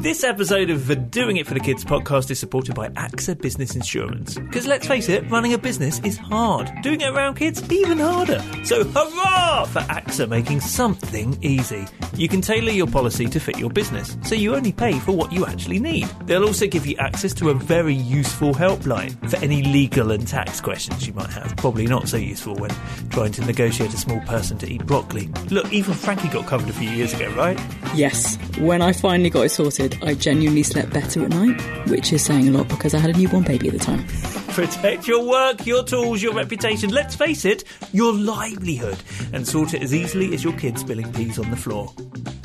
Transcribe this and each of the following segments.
This episode of the Doing It for the Kids podcast is supported by AXA Business Insurance. Because let's face it, running a business is hard. Doing it around kids, even harder. So hurrah for AXA making something easy. You can tailor your policy to fit your business, so you only pay for what you actually need. They'll also give you access to a very useful helpline for any legal and tax questions you might have. Probably not so useful when trying to negotiate a small person to eat broccoli. Look, even Frankie got covered a few years ago, right? Yes, when I finally got it sorted, I genuinely slept better at night, which is saying a lot because I had a newborn baby at the time. Protect your work, your tools, your reputation, let's face it, your livelihood, and sort it as easily as your kids spilling peas on the floor.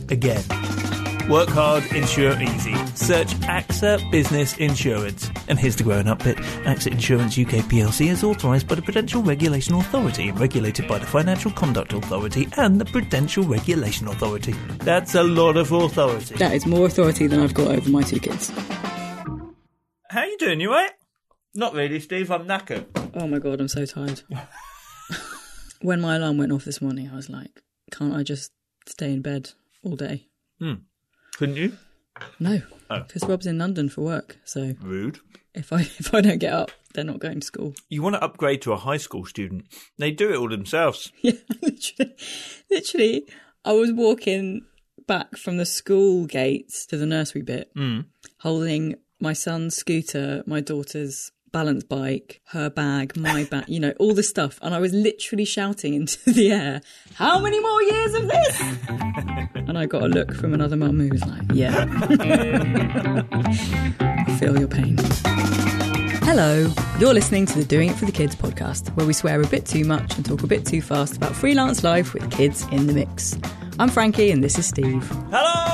Again. Work hard, insure easy. Search AXA Business Insurance. And here's the growing up bit. AXA Insurance UK plc is authorised by the Prudential Regulation Authority and regulated by the Financial Conduct Authority and the Prudential Regulation Authority. That's a lot of authority. That is more authority than I've got over my two kids. How you doing? You right? Not really, Steve. I'm knackered. Oh my god, I'm so tired. when my alarm went off this morning, I was like, can't I just stay in bed all day? Hmm. Couldn't you? No, Oh. because Rob's in London for work. So Rude. if I if I don't get up, they're not going to school. You want to upgrade to a high school student? They do it all themselves. Yeah, literally, literally, I was walking back from the school gates to the nursery bit, mm. holding my son's scooter, my daughter's balance bike, her bag, my bag, you know, all the stuff. And I was literally shouting into the air, How many more years of this? and I got a look from another mum who was like, Yeah. I feel your pain. Hello, you're listening to the Doing It for the Kids podcast, where we swear a bit too much and talk a bit too fast about freelance life with kids in the mix. I'm Frankie and this is Steve. Hello!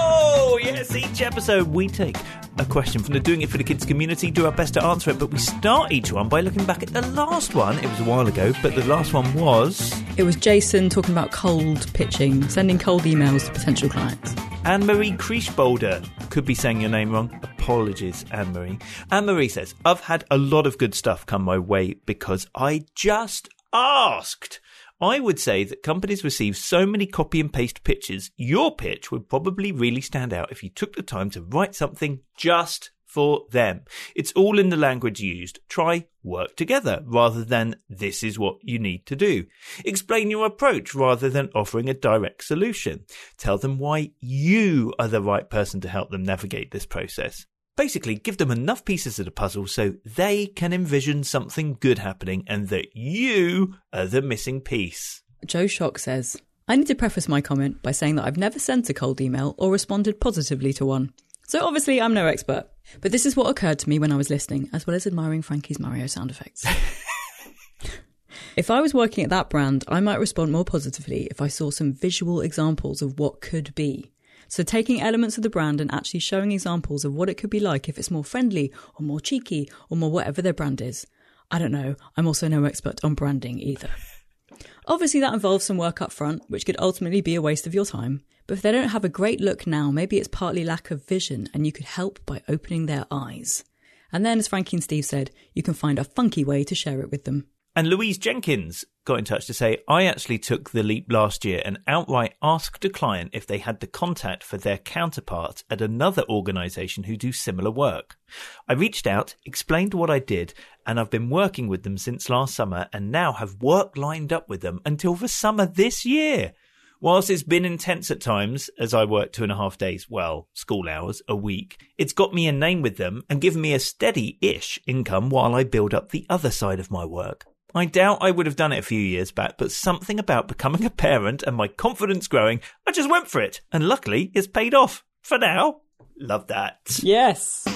Yes, each episode we take a question from the Doing It for the Kids community, do our best to answer it, but we start each one by looking back at the last one. It was a while ago, but the last one was It was Jason talking about cold pitching, sending cold emails to potential clients. Anne Marie Kriechbolder. Could be saying your name wrong. Apologies, Anne Marie. Anne Marie says, I've had a lot of good stuff come my way because I just asked. I would say that companies receive so many copy and paste pitches, your pitch would probably really stand out if you took the time to write something just for them. It's all in the language used. Try work together rather than this is what you need to do. Explain your approach rather than offering a direct solution. Tell them why you are the right person to help them navigate this process. Basically, give them enough pieces of the puzzle so they can envision something good happening and that you are the missing piece. Joe Shock says, I need to preface my comment by saying that I've never sent a cold email or responded positively to one. So obviously I'm no expert. But this is what occurred to me when I was listening, as well as admiring Frankie's Mario sound effects. if I was working at that brand, I might respond more positively if I saw some visual examples of what could be. So taking elements of the brand and actually showing examples of what it could be like if it's more friendly or more cheeky or more whatever their brand is. I don't know. I'm also no expert on branding either. Obviously, that involves some work up front, which could ultimately be a waste of your time. But if they don't have a great look now, maybe it's partly lack of vision and you could help by opening their eyes. And then, as Frankie and Steve said, you can find a funky way to share it with them. And Louise Jenkins got in touch to say, I actually took the leap last year and outright asked a client if they had the contact for their counterpart at another organisation who do similar work. I reached out, explained what I did, and I've been working with them since last summer and now have work lined up with them until the summer this year. Whilst it's been intense at times, as I work two and a half days, well, school hours, a week, it's got me a name with them and given me a steady ish income while I build up the other side of my work. I doubt I would have done it a few years back, but something about becoming a parent and my confidence growing, I just went for it. And luckily, it's paid off. For now. Love that. Yes.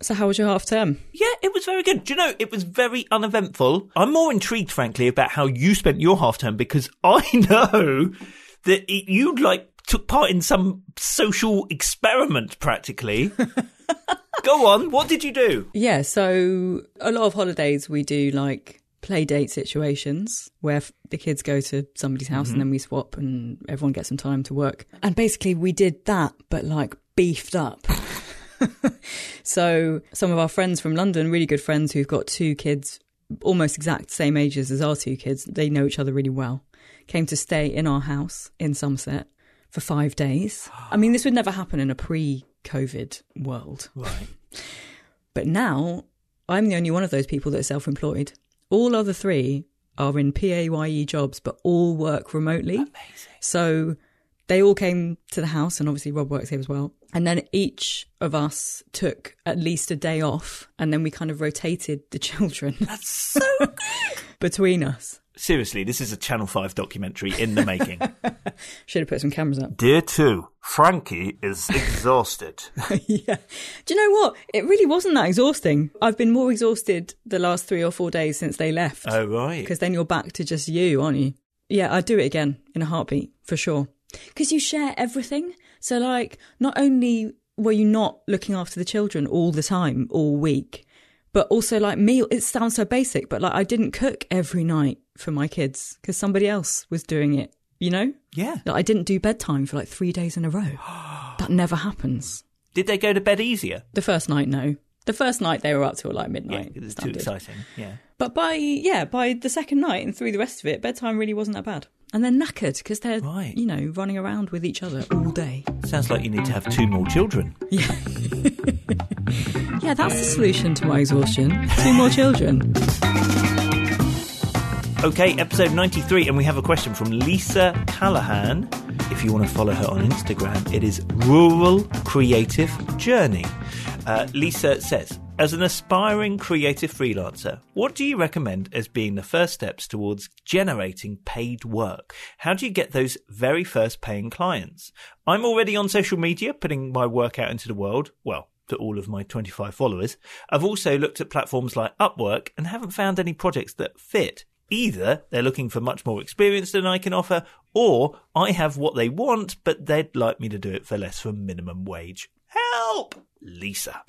So, how was your half term? Yeah, it was very good. Do you know, it was very uneventful. I'm more intrigued, frankly, about how you spent your half term because I know that it, you like took part in some social experiment practically. Go on, what did you do? Yeah, so a lot of holidays we do like play date situations where the kids go to somebody's house and mm-hmm. then we swap and everyone gets some time to work. And basically we did that, but like beefed up. so some of our friends from London, really good friends who've got two kids almost exact same ages as our two kids, they know each other really well, came to stay in our house in Somerset for five days. I mean, this would never happen in a pre COVID world. Right. But now I'm the only one of those people that's self employed. All other three are in PAYE jobs, but all work remotely. Amazing. So they all came to the house, and obviously Rob works here as well. And then each of us took at least a day off, and then we kind of rotated the children That's so good. between us. Seriously, this is a Channel 5 documentary in the making. Should have put some cameras up. Dear 2, Frankie is exhausted. yeah. Do you know what? It really wasn't that exhausting. I've been more exhausted the last three or four days since they left. oh, right. Because then you're back to just you, aren't you? Yeah, I'd do it again in a heartbeat, for sure. Because you share everything. So, like, not only were you not looking after the children all the time, all week, but also like meal. It sounds so basic, but like I didn't cook every night for my kids because somebody else was doing it, you know? Yeah. Like, I didn't do bedtime for like three days in a row. that never happens. Did they go to bed easier? The first night, no. The first night they were up till like Yeah, midnight. it was too exciting. Yeah. But by yeah, by the second night and through the rest of it, bedtime really wasn't that bad. And they're knackered because they're Right. you know running around with each other all day. Sounds like you need to have two more children. Yeah, yeah, that's the solution to my exhaustion. Two more children. Okay, episode 93, and we have a question from Lisa Callahan. If you want to follow her on Instagram, it is Rural Creative Journey. Uh, Lisa says, as an aspiring creative freelancer, what do you recommend as being the first steps towards generating paid work? How do you get those very first paying clients? I'm already on social media, putting my work out into the world. Well, to all of my 25 followers. I've also looked at platforms like Upwork and haven't found any projects that fit. Either they're looking for much more experience than I can offer, or I have what they want, but they'd like me to do it for less than minimum wage. Help! Lisa.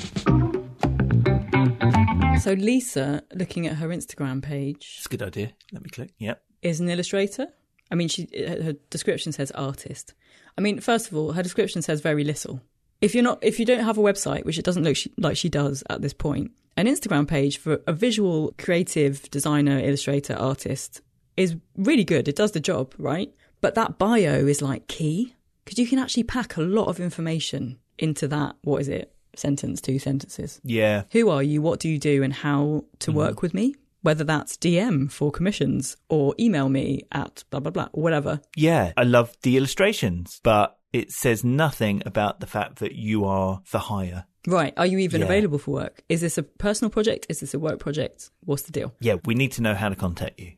So Lisa, looking at her Instagram page, It's a good idea. Let me click. Yep. is an illustrator. I mean, she uh, her description says artist. I mean, first of all, her description says very little. If you're not, if you don't have a website, which it doesn't look she, like she does at this point, an Instagram page for a visual creative designer, illustrator, artist is really good. It does the job, right? But that bio is like key because you can actually pack a lot of information into that. What is it? Sentence, two sentences. Yeah. Who are you? What do you do? And how to mm-hmm. work with me? Whether that's DM for commissions or email me at blah, blah, blah, whatever. Yeah. I love the illustrations, but it says nothing about the fact that you are for hire. Right. Are you even Yeah. available for work? Is this a personal project? Is this a work project? What's the deal? Yeah, we need to know how to contact you.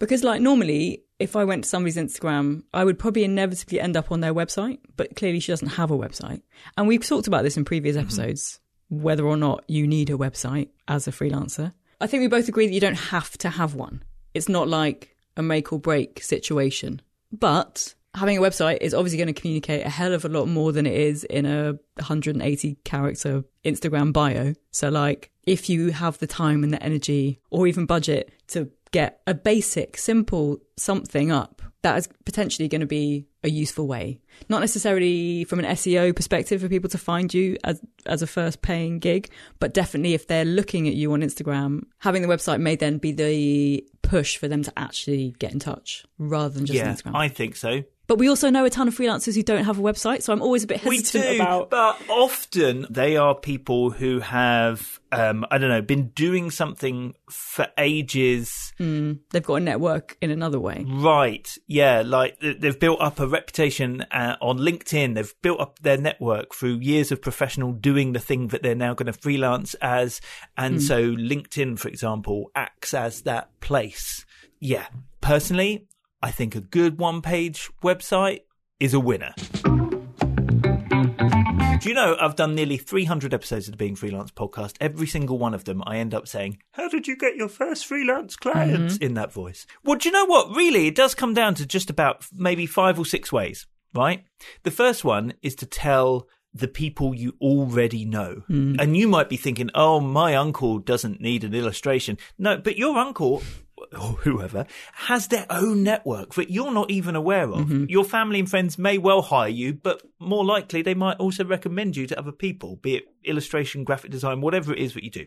Because, like, normally, if I went to somebody's Instagram, I would probably inevitably end up on their website, but clearly she doesn't have a website. And we've talked about this in previous mm-hmm. episodes, whether or not you need a website as a freelancer. I think we both agree that you don't have to have one. It's not like a make or break situation. But having a website is obviously going to communicate a hell of a lot more than it is in a 180 character Instagram bio. So, like, if you have the time and the energy or even budget to get a basic, simple something up, that is potentially going to be a useful way. Not necessarily from an SEO perspective for people to find you as as a first paying gig, but definitely if they're looking at you on Instagram, having the website may then be the push for them to actually get in touch rather than just yeah, Instagram. I think so. But we also know a ton of freelancers who don't have a website, so I'm always a bit hesitant We do, about. but often they are people who have, um, I don't know, been doing something for ages. They've got a network in another way. Right. Yeah. Like they've built up a reputation uh, on LinkedIn. They've built up their network through years of professional doing the thing that they're now going to freelance as. And so LinkedIn, for example, acts as that place. Yeah. Personally, I think a good one page website is a winner. Do you know I've done nearly 300 episodes of the Being Freelance podcast. Every single one of them, I end up saying, How did you get your first freelance clients mm-hmm. in that voice? Well, do you know what? Really, it does come down to just about maybe five or six ways, right? The first one is to tell the people you already know. Mm. And you might be thinking, Oh, my uncle doesn't need an illustration. No, but your uncle or whoever has their own network that you're not even aware of. Mm-hmm. Your family and friends may well hire you, but more likely they might also recommend you to other people, be it illustration, graphic design, whatever it is that you do.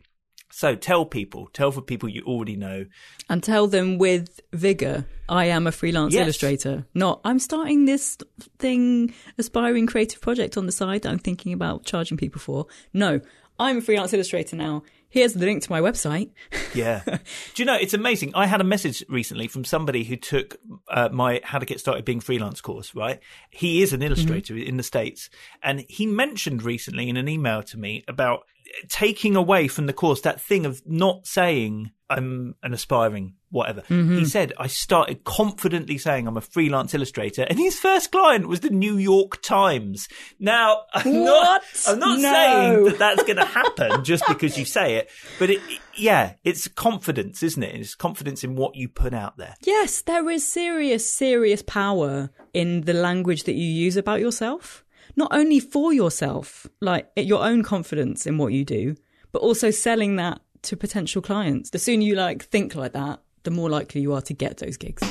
So tell people, tell the people you already know. And tell them with vigor, I am a freelance Yes. illustrator. Not, I'm starting this thing, aspiring creative project on the side that I'm thinking about charging people for. No, I'm a freelance illustrator now. Here's the link to my website. Yeah. Do you know, it's amazing. I had a message recently from somebody who took uh, my How to Get Started Being Freelance course, right? He is an illustrator in the States. And he mentioned recently in an email to me about taking away from the course that thing of not saying, I'm an aspiring whatever. He mm-hmm. said, I started confidently saying I'm a freelance illustrator. And his first client was the New York Times. Now, I'm not, What? I'm not No. saying that that's going to happen just because you say it. But it, it- yeah, it's confidence, isn't it? It's confidence in what you put out there. Yes, there is serious, serious power in the language that you use about yourself. Not only for yourself, like your own confidence in what you do, but also selling that to potential clients. The sooner you like think like that, the more likely you are to get those gigs.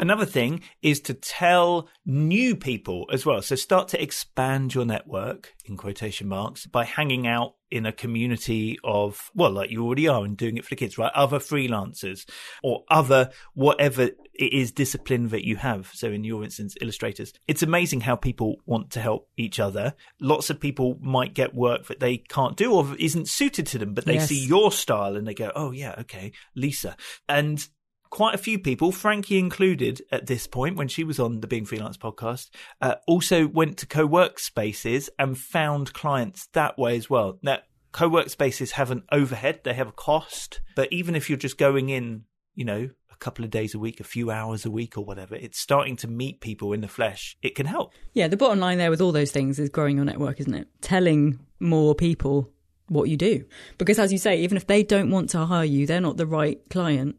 Another thing is to tell new people as well. So start to expand your network in quotation marks by hanging out in a community of, well, like you already are and doing it for the kids, right? Other freelancers or other whatever it is discipline that you have. So in your instance, illustrators. It's amazing how people want to help each other. Lots of people might get work that they can't do or isn't suited to them, but they Yes. see your style and they go, oh yeah, okay, Lisa. And quite a few people, Frankie included at this point when she was on the Being Freelance podcast, uh, also went to co-work spaces and found clients that way as well. Now, co-work spaces have an overhead, they have a cost, but even if you're just going in, you know, a couple of days a week, a few hours a week or whatever, it's starting to meet people in the flesh. It can help. Yeah, the bottom line there with all those things is growing your network, isn't it? Telling more people what you do. Because as you say, even if they don't want to hire you, they're not the right client,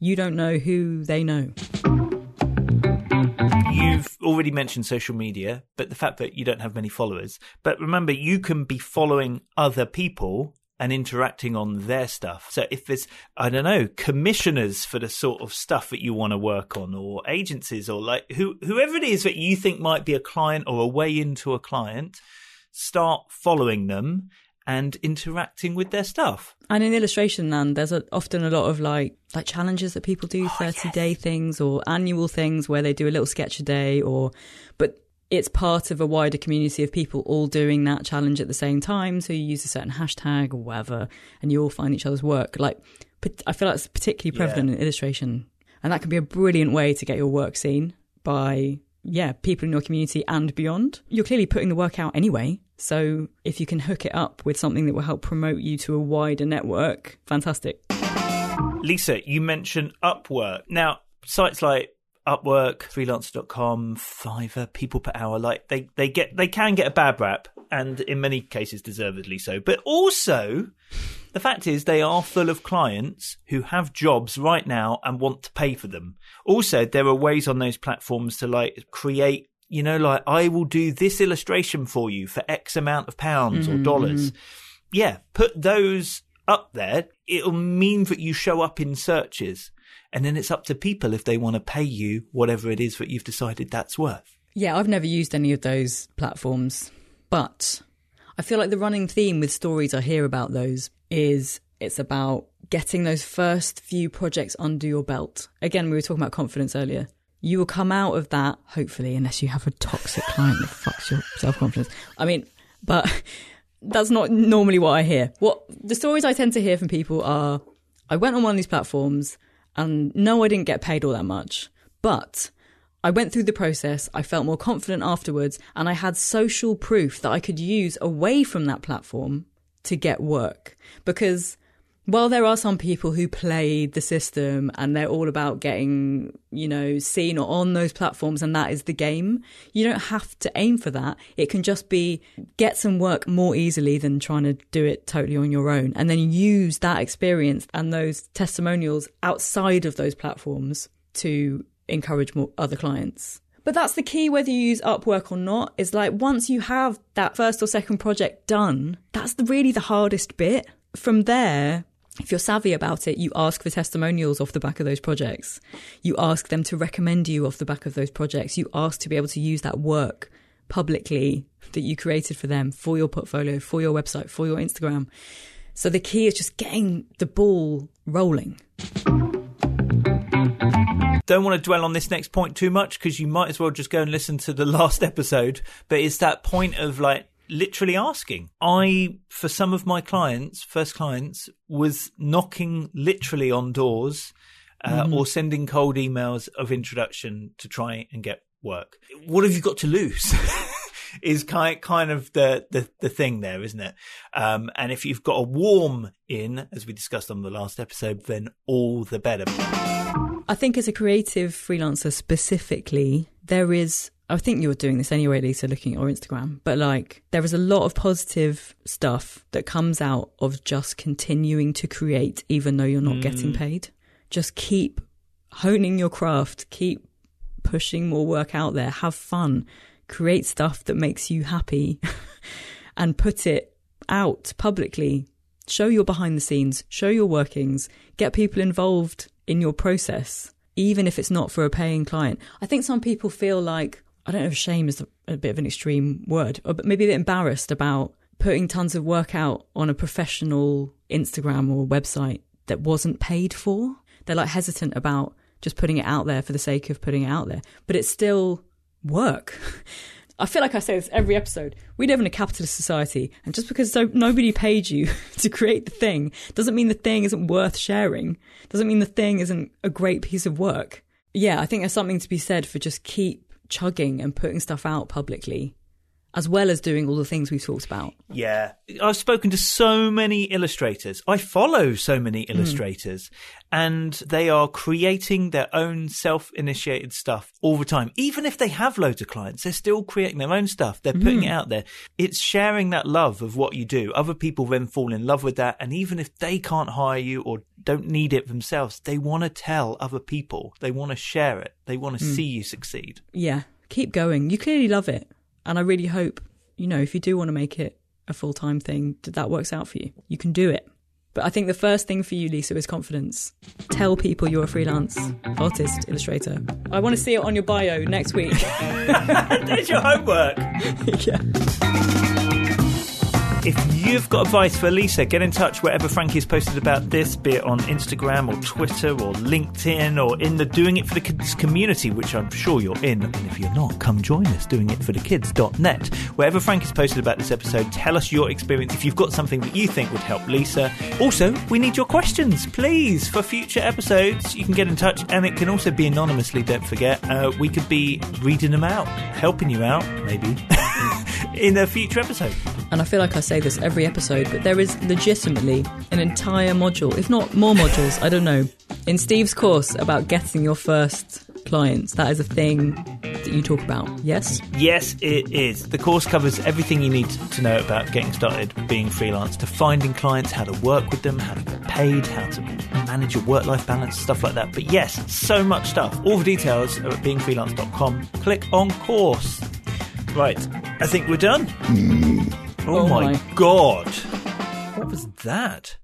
you don't know who they know. You've already mentioned social media, but the fact that you don't have many followers. But remember, you can be following other people and interacting on their stuff. So if there's, I don't know, commissioners for the sort of stuff that you want to work on or agencies or like who, whoever it is that you think might be a client or a way into a client, start following them and interacting with their stuff. And in illustration land, there's a, often a lot of like like challenges that people do, Oh, thirty yes. day things or annual things where they do a little sketch a day, or but it's part of a wider community of people all doing that challenge at the same time. So you use a certain hashtag or whatever, and you all find each other's work. Like I feel like it's particularly prevalent in illustration, and that can be a brilliant way to get your work seen by yeah people in your community and beyond. You're clearly putting the work out anyway. So if you can hook it up with something that will help promote you to a wider network, fantastic. Lisa, you mentioned Upwork. Now, sites like Upwork, freelancer.com, Fiverr, people per hour, like they, they get they can get a bad rap and in many cases deservedly so. But also the fact is they are full of clients who have jobs right now and want to pay for them. Also, there are ways on those platforms to like create you know, like I will do this illustration for you for X amount of pounds or mm, dollars. Mm. Yeah, put those up there. It'll mean that you show up in searches. And then it's up to people if they want to pay you whatever it is that you've decided that's worth. Yeah, I've never used any of those platforms, but I feel like the running theme with stories I hear about those is it's about getting those first few projects under your belt. Again, we were talking about confidence earlier. You will come out of that, hopefully, unless you have a toxic client that fucks your self confidence. I mean, but that's not normally what I hear. What the stories I tend to hear from people are I went on one of these platforms and no, I didn't get paid all that much, but I went through the process. I felt more confident afterwards, and I had social proof that I could use away from that platform to get work. Because while there are some people who play the system and they're all about getting, you know, seen or on those platforms, and that is the game, you don't have to aim for that. It can just be get some work more easily than trying to do it totally on your own, and then use that experience and those testimonials outside of those platforms to encourage more other clients. But that's the key whether you use Upwork or not, is like once you have that first or second project done, that's the, really the hardest bit. From there, if you're savvy about it, you ask for testimonials off the back of those projects. You ask them to recommend you off the back of those projects. You ask to be able to use that work publicly that you created for them, for your portfolio, for your website, for your Instagram. So the key is just getting the ball rolling. Don't want to dwell on this next point too much because you might as well just go and listen to the last episode. But it's that point of like literally asking. I, for some of my clients, first clients, was knocking literally on doors uh, or sending cold emails of introduction to try and get work. What have you got to lose? is kind kind of the, the the thing there, isn't it? Um, and if you've got a warm in, as we discussed on the last episode, then all the better. I think as a creative freelancer specifically, there is. I think you're doing this anyway, Lisa, looking at your Instagram. But like, there is a lot of positive stuff that comes out of just continuing to create, even though you're not getting mm. paid. Just keep honing your craft, keep pushing more work out there, have fun, create stuff that makes you happy, and put it out publicly. Show your behind the scenes, show your workings, get people involved in your process, even if it's not for a paying client. I think some people feel like, I don't know if shame is a bit of an extreme word, or but maybe a bit embarrassed about putting tons of work out on a professional Instagram or website that wasn't paid for. They're like hesitant about just putting it out there for the sake of putting it out there, but it's still work. I feel like I say this every episode. We live in a capitalist society, and just because so nobody paid you to create the thing doesn't mean the thing isn't worth sharing. Doesn't mean the thing isn't a great piece of work. Yeah, I think there's something to be said for just keep chugging and putting stuff out publicly, as well as doing all the things we've talked about. Yeah. I've spoken to so many illustrators. I follow so many mm. illustrators and they are creating their own self initiated stuff all the time. Even if they have loads of clients, they're still creating their own stuff. They're putting mm. it out there. It's sharing that love of what you do. Other people then fall in love with that. And even if they can't hire you or don't need it themselves, they want to tell other people. They want to share it. They want to mm. see you succeed. Yeah, keep going. You clearly love it. And I really hope, you know, if you do want to make it a full time thing, that that works out for you. You can do it. But I think the first thing for you, Lisa, is confidence. Tell people you're a freelance artist, illustrator. I want to see it on your bio next week. There's your homework. yeah. If you've got advice for Lisa, get in touch wherever Frankie's posted about this, be it on Instagram or Twitter or LinkedIn or in the Doing It for the Kids community, which I'm sure you're in. And if you're not, come join us, doingitforthekids.net. Wherever Frankie's posted about this episode, tell us your experience if you've got something that you think would help Lisa. Also, we need your questions, please, for future episodes. You can get in touch and it can also be anonymously, don't forget. Uh, we could be reading them out, helping you out, maybe, in a future episode. And I feel like I say this every episode, but there is legitimately an entire module, if not more modules, I don't know, in Steve's course about getting your first clients. That is a thing that you talk about. Yes? Yes, it is. The course covers everything you need to know about getting started being freelance, to finding clients, how to work with them, how to get paid, how to manage your work life balance, stuff like that. But yes, so much stuff. All the details are at beingfreelance.com. Click on course. Right, I think we're done. Mm. Oh, Oh my, my. god. What was that?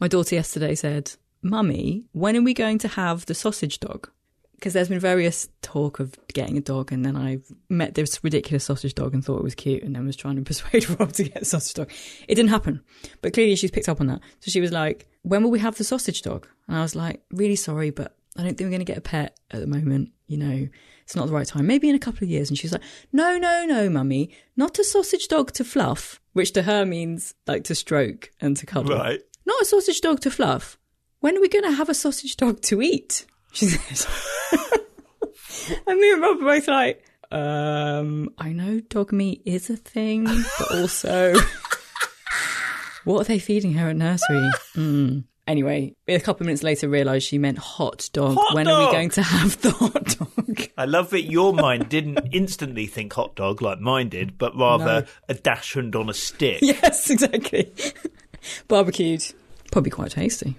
My daughter yesterday said, Mummy, when are we going to have the sausage dog? Because there's been various talk of getting a dog, and then I met this ridiculous sausage dog and thought it was cute, and then was trying to persuade Rob to get a sausage dog. It didn't happen, but clearly she's picked up on that. So she was like, "When will we have the sausage dog?" And I was like, "Really sorry, but I don't think we're going to get a pet at the moment. You know, it's not the right time. Maybe in a couple of years." And she's like, "No, no, no, Mummy, not a sausage dog to fluff," which to her means like to stroke and to cuddle. Right. Not a sausage dog to fluff. When are we going to have a sausage dog to eat? She said. and me and Rob were both like, um, I know dog meat is a thing, but also, what are they feeding her at nursery? Mm. Anyway, a couple of minutes later, realised she meant hot dog. Hot when are we going to have the hot dog? I love that your mind didn't instantly think hot dog like mine did, but rather No. a dachshund on a stick. yes, exactly. Barbecued. Probably quite tasty.